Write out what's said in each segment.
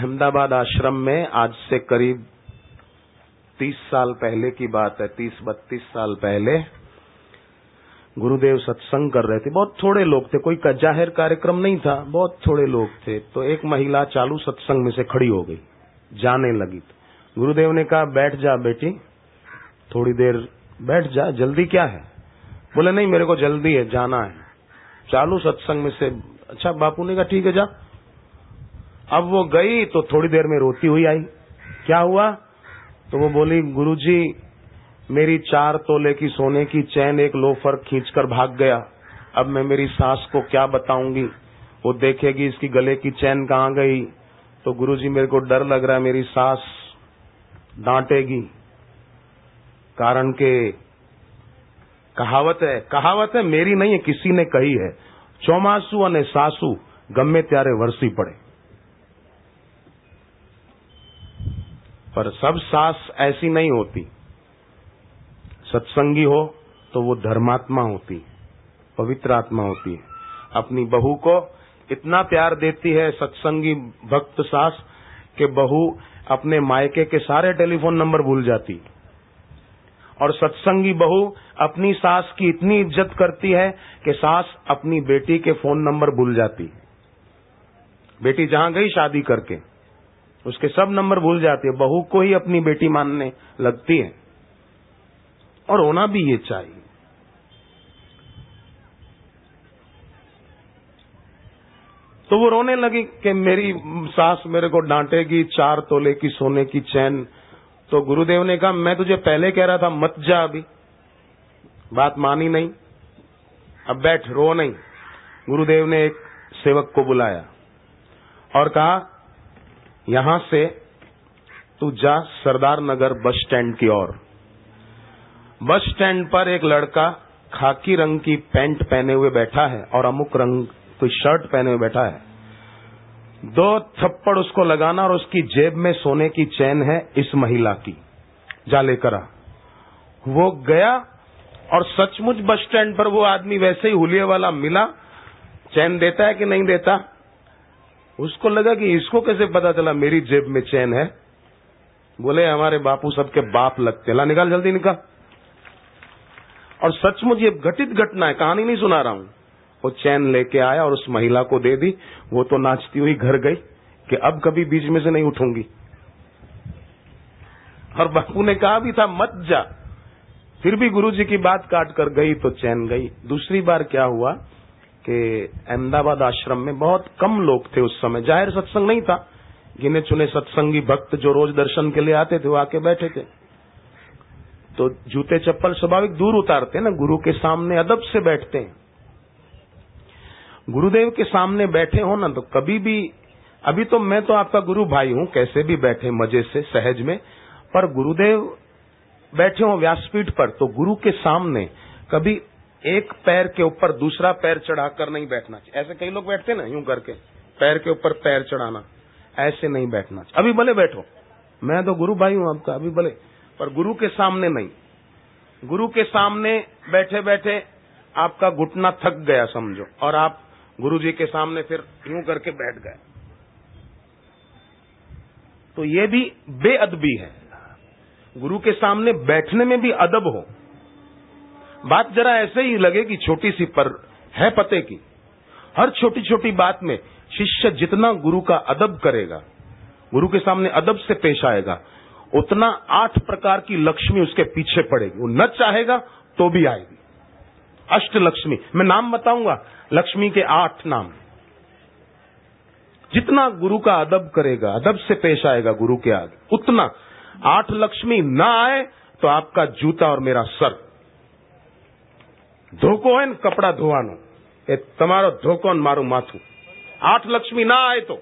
अहमदाबाद आश्रम में आज से करीब तीस साल पहले की बात है, तीस बत्तीस साल पहले गुरुदेव सत्संग कर रहे थे। बहुत थोड़े लोग थे, कोई ज़ाहिर कार्यक्रम नहीं था, बहुत थोड़े लोग थे तो एक महिला चालू सत्संग में से खड़ी हो गई, जाने लगी। गुरुदेव ने कहा, बैठ जा बेटी, थोड़ी देर बैठ जा, जल्दी क्या है? बोले, नहीं, मेरे को जल्दी है, जाना है। चालू सत्संग में से अच्छा बापू ने कहा, ठीक है, जा। अब वो गई तो थोड़ी देर में रोती हुई आई। क्या हुआ? तो वो बोली, गुरुजी, मेरी चार तोले की सोने की चैन एक लोफर खींचकर भाग गया। अब मैं मेरी सास को क्या बताऊँगी? वो देखेगी इसकी गले की चैन कहाँ गई। तो गुरुजी, मेरे को डर लग रहा है, मेरी सास डांटेगी। कारण के कहावत है कहावत है, मेरी नहीं है, किसी ने कही है। चौमासू और सासू गम्मे त्यारे वरसी पड़े। पर सब सास ऐसी नहीं होती। सत्संगी हो तो वो धर्मात्मा होती पवित्र आत्मा होती है। अपनी बहू को इतना प्यार देती है सत्संगी भक्त सास कि बहू अपने मायके के सारे टेलीफोन नंबर भूल जाती। और सत्संगी बहू अपनी सास की इतनी इज़्ज़त करती है कि सास अपनी बेटी के फ़ोन नंबर भूल जाती। बेटी जहाँ गई शादी करके उसके सब नंबर भूल जाती है। बहू को ही अपनी बेटी मानने लगती है। और होना भी ये चाहिए। तो वो रोने लगी कि मेरी सास मेरे को डांटेगी, चार तोले की सोने की चैन। तो गुरुदेव ने कहा, मैं तुझे पहले कह रहा था, मत जा अभी। बात मानी नहीं। अब बैठ, रो नहीं। गुरुदेव ने एक सेवक को बुलाया और कहा यहाँ से तू जा सरदार नगर बस स्टैंड की ओर। बस स्टैंड पर एक लड़का खाकी रंग की पैंट पहने हुए बैठा है और अमुक रंग कोई शर्ट पहने हुए बैठा है। दो थप्पड़ उसको लगाना और उसकी जेब में सोने की चैन है इस महिला की। जा लेकर आ। वो गया और सचमुच बस स्टैंड पर वो आदमी वैसे ही हुलिये वाला मिला। चैन देता है कि नहीं देता? उसको लगा कि इसको कैसे पता चला, मेरी जेब में चैन है। बोले, हमारे बापू सबके बाप लगते ला, निकाल जल्दी निकाल और सचमुच ये घटित घटना है, कहानी नहीं सुना रहा हूँ। वो चैन लेके आया और उस महिला को दे दी। वो तो नाचती हुई घर गई कि अब कभी बीच में से नहीं उठूँगी। और बापू ने कहा भी था, मत जा। फिर भी गुरुजी की बात काट कर गई तो चैन गई। दूसरी बार क्या हुआ कि अहमदाबाद आश्रम में बहुत कम लोग थे उस समय। ज़ाहिर सत्संग नहीं था। गिने चुने सत्संगी भक्त जो रोज दर्शन के लिए आते थे, वो आके बैठे थे। तो जूते चप्पल स्वाभाविक दूर उतारते हैं ना, गुरु के सामने अदब से बैठते हैं। गुरुदेव के सामने बैठे हो ना तो कभी भी, अभी तो मैं तो आपका गुरु भाई हूँ, कैसे भी बैठे मज़े से, सहज में, पर गुरुदेव बैठे हो व्यासपीठ पर तो गुरु के सामने कभी एक पैर के ऊपर दूसरा पैर चढ़ाकर नहीं बैठना चाहिए। ऐसे कई लोग बैठते ना, यूँ करके। पैर के ऊपर पैर चढ़ाना, ऐसे नहीं बैठना चाहिए। अभी भले बैठो। मैं तो गुरु भाई हूँ आपका, अभी भले। पर गुरु के सामने नहीं। गुरु के सामने बैठे बैठे आपका घुटना थक गया, समझो। और आप गुरु जी के सामने फिर यूँ करके बैठ गए। तो ये भी बेअदबी है। गुरु के सामने बैठने में भी अदब हो। बात जरा ऐसे ही लगे कि छोटी सी पर है पते की। हर छोटी छोटी बात में शिष्य जितना गुरु का अदब करेगा, गुरु के सामने अदब से पेश आएगा, उतना आठ प्रकार की लक्ष्मी उसके पीछे पड़ेगी। वो न चाहेगा तो भी आएगी। अष्ट लक्ष्मी मैं नाम बताऊँगा, लक्ष्मी के आठ नाम। जितना गुरु का अदब करेगा, अदब से पेश आएगा गुरु के आगे, उतना आठ लक्ष्मी न आए तो आपका जूता और मेरा सर। ધોકો હોય ને કપડા ધોવાનો એ તમારો ધોકો ને મારું માથું आठ लक्ष्मी ना आए तो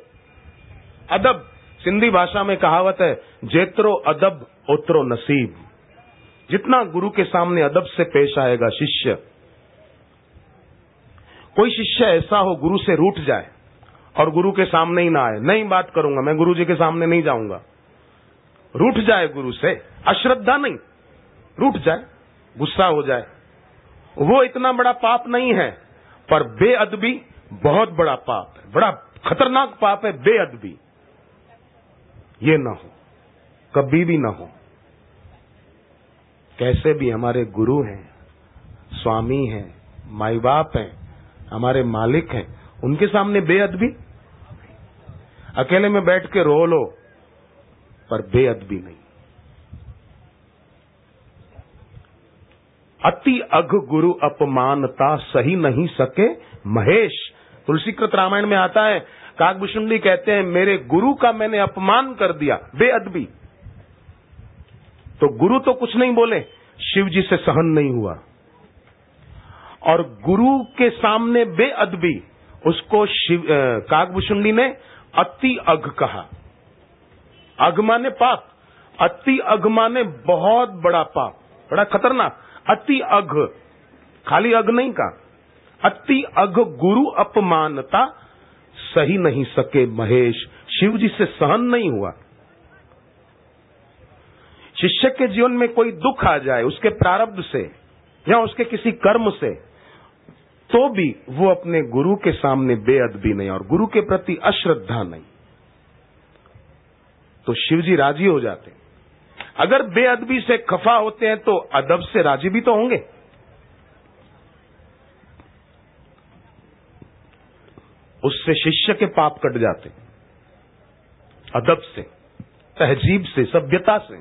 अदब सिंधी भाषा में कहावत है जेत्रो अदब उतरो नसीब जितना गुरु के सामने अदब से पेश आएगा शिष्य कोई शिष्य ऐसा हो गुरु से रूठ जाए और गुरु के सामने ही ना आए नहीं बात करूंगा मैं गुरु जी के सामने नहीं जाऊंगा रूठ जाए गुरु से अश्रद्धा नहीं रूठ जाए गुस्सा हो जाए वो इतना बड़ा पाप नहीं है, पर बेअदबी बहुत बड़ा पाप है। बड़ा खतरनाक पाप है, बेअदबी। ये ना हो, कभी भी ना हो। कैसे भी हमारे गुरु हैं, स्वामी हैं माई बाप हैं, हमारे मालिक हैं, उनके सामने बेअदबी? अकेले में बैठ के रो लो, पर बेअदबी नहीं। अति अघ गुरु अपमानता सही नहीं सके। महेश, तुलसीकृत रामायण में आता है काकभूषुंडी कहते हैं, मेरे गुरु का मैंने अपमान कर दिया, बेअदबी। तो गुरु तो कुछ नहीं बोले शिव जी से सहन नहीं हुआ। और गुरु के सामने बेअदबी, उसको शिव काकभूषुंडी ने अति अघ कहा। अघमा ने पाप, अति अघमा ने बहुत बड़ा पाप, बड़ा खतरनाक। अति अघ, खाली अघ नहीं का? अति अघ गुरु अपमानता सही नहीं सके महेश। शिव जी से सहन नहीं हुआ। शिष्य के जीवन में कोई दुख आ जाए उसके प्रारब्ध से या उसके किसी कर्म से तो भी वो अपने गुरु के सामने बेअदबी नहीं और गुरु के प्रति अश्रद्धा नहीं। तो शिव जी राज़ी हो जाते। अगर बेअदबी से खफा होते हैं तो अदब से राज़ी भी तो होंगे। उससे शिष्य के पाप कट जाते अदब से, तहजीब से, सभ्यता से।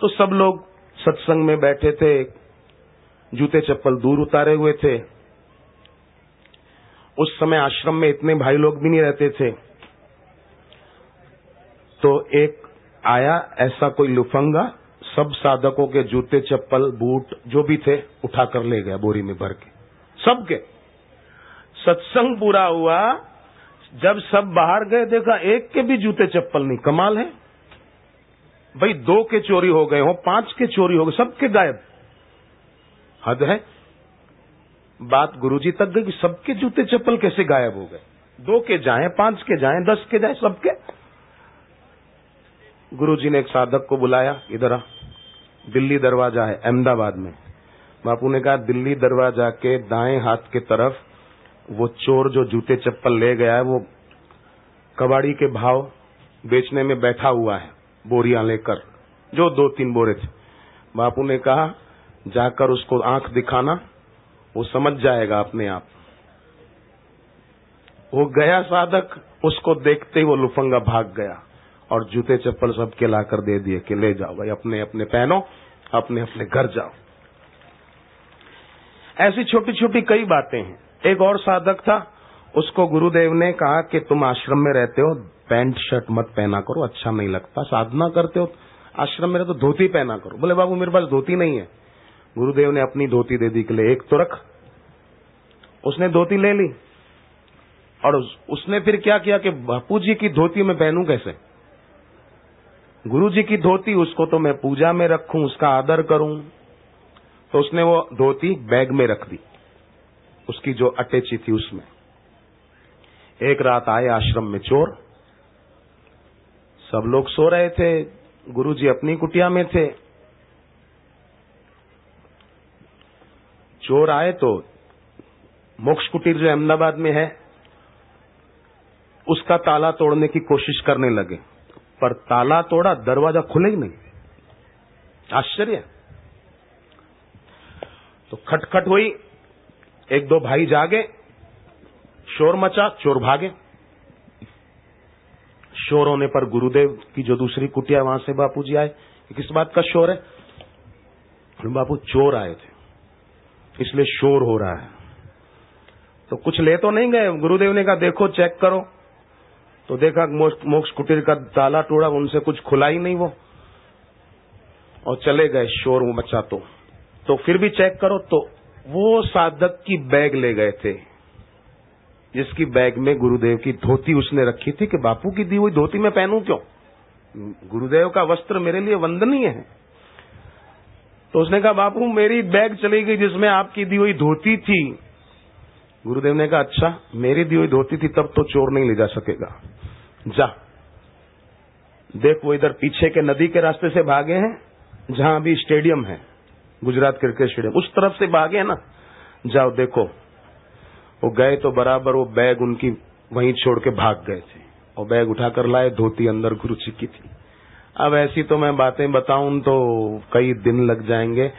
तो सब लोग सत्संग में बैठे थे, जूते चप्पल दूर उतारे हुए थे। उस समय आश्रम में इतने भाई लोग भी नहीं रहते थे। तो एक आया, ऐसा कोई लुफंगा, सब साधकों के जूते, चप्पल, बूट, जो भी थे उठाकर ले गया बोरी में भर के। सबके। सत्संग पूरा हुआ, जब सब बाहर गए, देखा एक के भी जूते, चप्पल नहीं, कमाल है। भाई, दो के चोरी हो गए हो, पाँच के चोरी हो गए, सबके गायब। हद है। बात गुरुजी तक गई कि सबके जूते, चप्पल कैसे गायब हो गए? दो के जाए, पाँच के जाए, दस के जाए, सबके। गुरुजी ने एक साधक को बुलाया, इधर दिल्ली दरवाज़ा है, अहमदाबाद में। बापू ने कहा, दिल्ली दरवाज़ा के दाएँ हाथ के तरफ़ वो चोर जो जूते चप्पल ले गया है, वो कबाड़ी के भाव बेचने में बैठा हुआ है, बोरियाँ लेकर, जो दो तीन बोरे थे। बापू ने कहा, जाकर उसको आँख दिखाना, वो समझ जाएगा अपने आप। वो गया साधक, उसको देखते ही वो लुफंगा भाग गया। और जूते चप्पल सबके लाकर दे दिए कि ले जाओ भाई, अपने अपने पहनो, अपने अपने घर जाओ। ऐसी छोटी छोटी कई बातें हैं। एक और साधक था, उसको गुरुदेव ने कहा कि तुम आश्रम में रहते हो, पैंट, शर्ट मत पहना करो अच्छा नहीं लगता, साधना करते हो, आश्रम में तो धोती पहना करो। बोले, बाबू, मेरे पास धोती नहीं है। गुरुदेव ने अपनी धोती दे दी के लिए एक तो रख। उसने धोती ले ली। और उसने फिर क्या किया कि बापू जी की धोती में पहनू कैसे? गुरु जी की धोती, उसको तो मैं पूजा में रखूँ, उसका आदर करूँ। तो उसने वो धोती बैग में रख दी, उसकी जो अटैची थी उसमें। एक रात आए आश्रम में चोर, सब लोग सो रहे थे गुरु जी अपनी कुटिया में थे। चोर आए तो मोक्ष कुटीर जो अहमदाबाद में है, उसका ताला तोड़ने की कोशिश करने लगे। पर ताला तोड़ा, दरवाज़ा खुले ही नहीं। आश्चर्य। तो खटखट हुई, एक दो भाई जागे, शोर मचा, चोर भागे। शोर होने पर गुरुदेव की जो दूसरी कुटिया, वहाँ से बापू जी आए किस बात का शोर है बापू चोर आए थे, इसलिए शोर हो रहा है। तो कुछ ले तो नहीं गए। गुरुदेव ने कहा, देखो, चेक करो। तो देखा मोक्ष कुटीर का ताला टोड़ा उनसे कुछ खुला ही नहीं वो। और चले गए शोर मचा तो तो फिर भी चेक करो तो वो साधक की बैग ले गए थे, जिसकी बैग में गुरुदेव की धोती उसने रखी थी कि बापू की दी हुई धोती मैं पहनूं क्यों? गुरुदेव का वस्त्र मेरे लिए वंदनीय है। तो उसने कहा, बापू, मेरी बैग चली गई जिसमें आपकी दी हुई धोती थी। गुरुदेव ने कहा अच्छा मेरी दी हुई धोती थी, तब तो चोर नहीं ले जा सकेगा। जा। देख वो इधर पीछे के नदी के रास्ते से भागे हैं, जहाँ अभी स्टेडियम है, गुजरात क्रिकेट स्टेडियम। उस तरफ़ से भागे हैं ना। जाओ देखो, वो गए तो बराबर वो बैग उनकी वहीं छोड़ के भाग गए थे। और बैग उठाकर लाए, धोती अंदर गुरु जी की थी। अब ऐसी तो मैं बातें बताऊँ तो कई दिन लग जाएँगे।